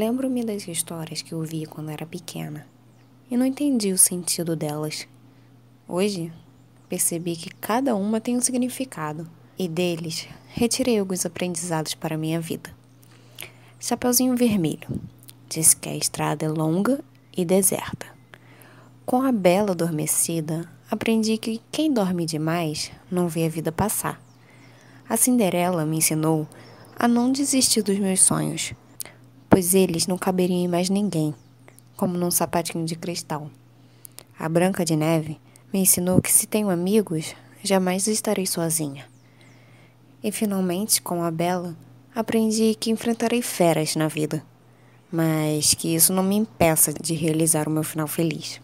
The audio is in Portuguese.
Lembro-me das histórias que ouvi quando era pequena e não entendi o sentido delas. Hoje, percebi que cada uma tem um significado e deles retirei alguns aprendizados para a minha vida. Chapeuzinho Vermelho disse que a estrada é longa e deserta. Com a bela adormecida, aprendi que quem dorme demais não vê a vida passar. A Cinderela me ensinou a não desistir dos meus sonhos pois eles não caberiam em mais ninguém, como num sapatinho de cristal. A Branca de Neve me ensinou que se tenho amigos, jamais estarei sozinha. E finalmente, com a Bela, aprendi que enfrentarei feras na vida, mas que isso não me impeça de realizar o meu final feliz.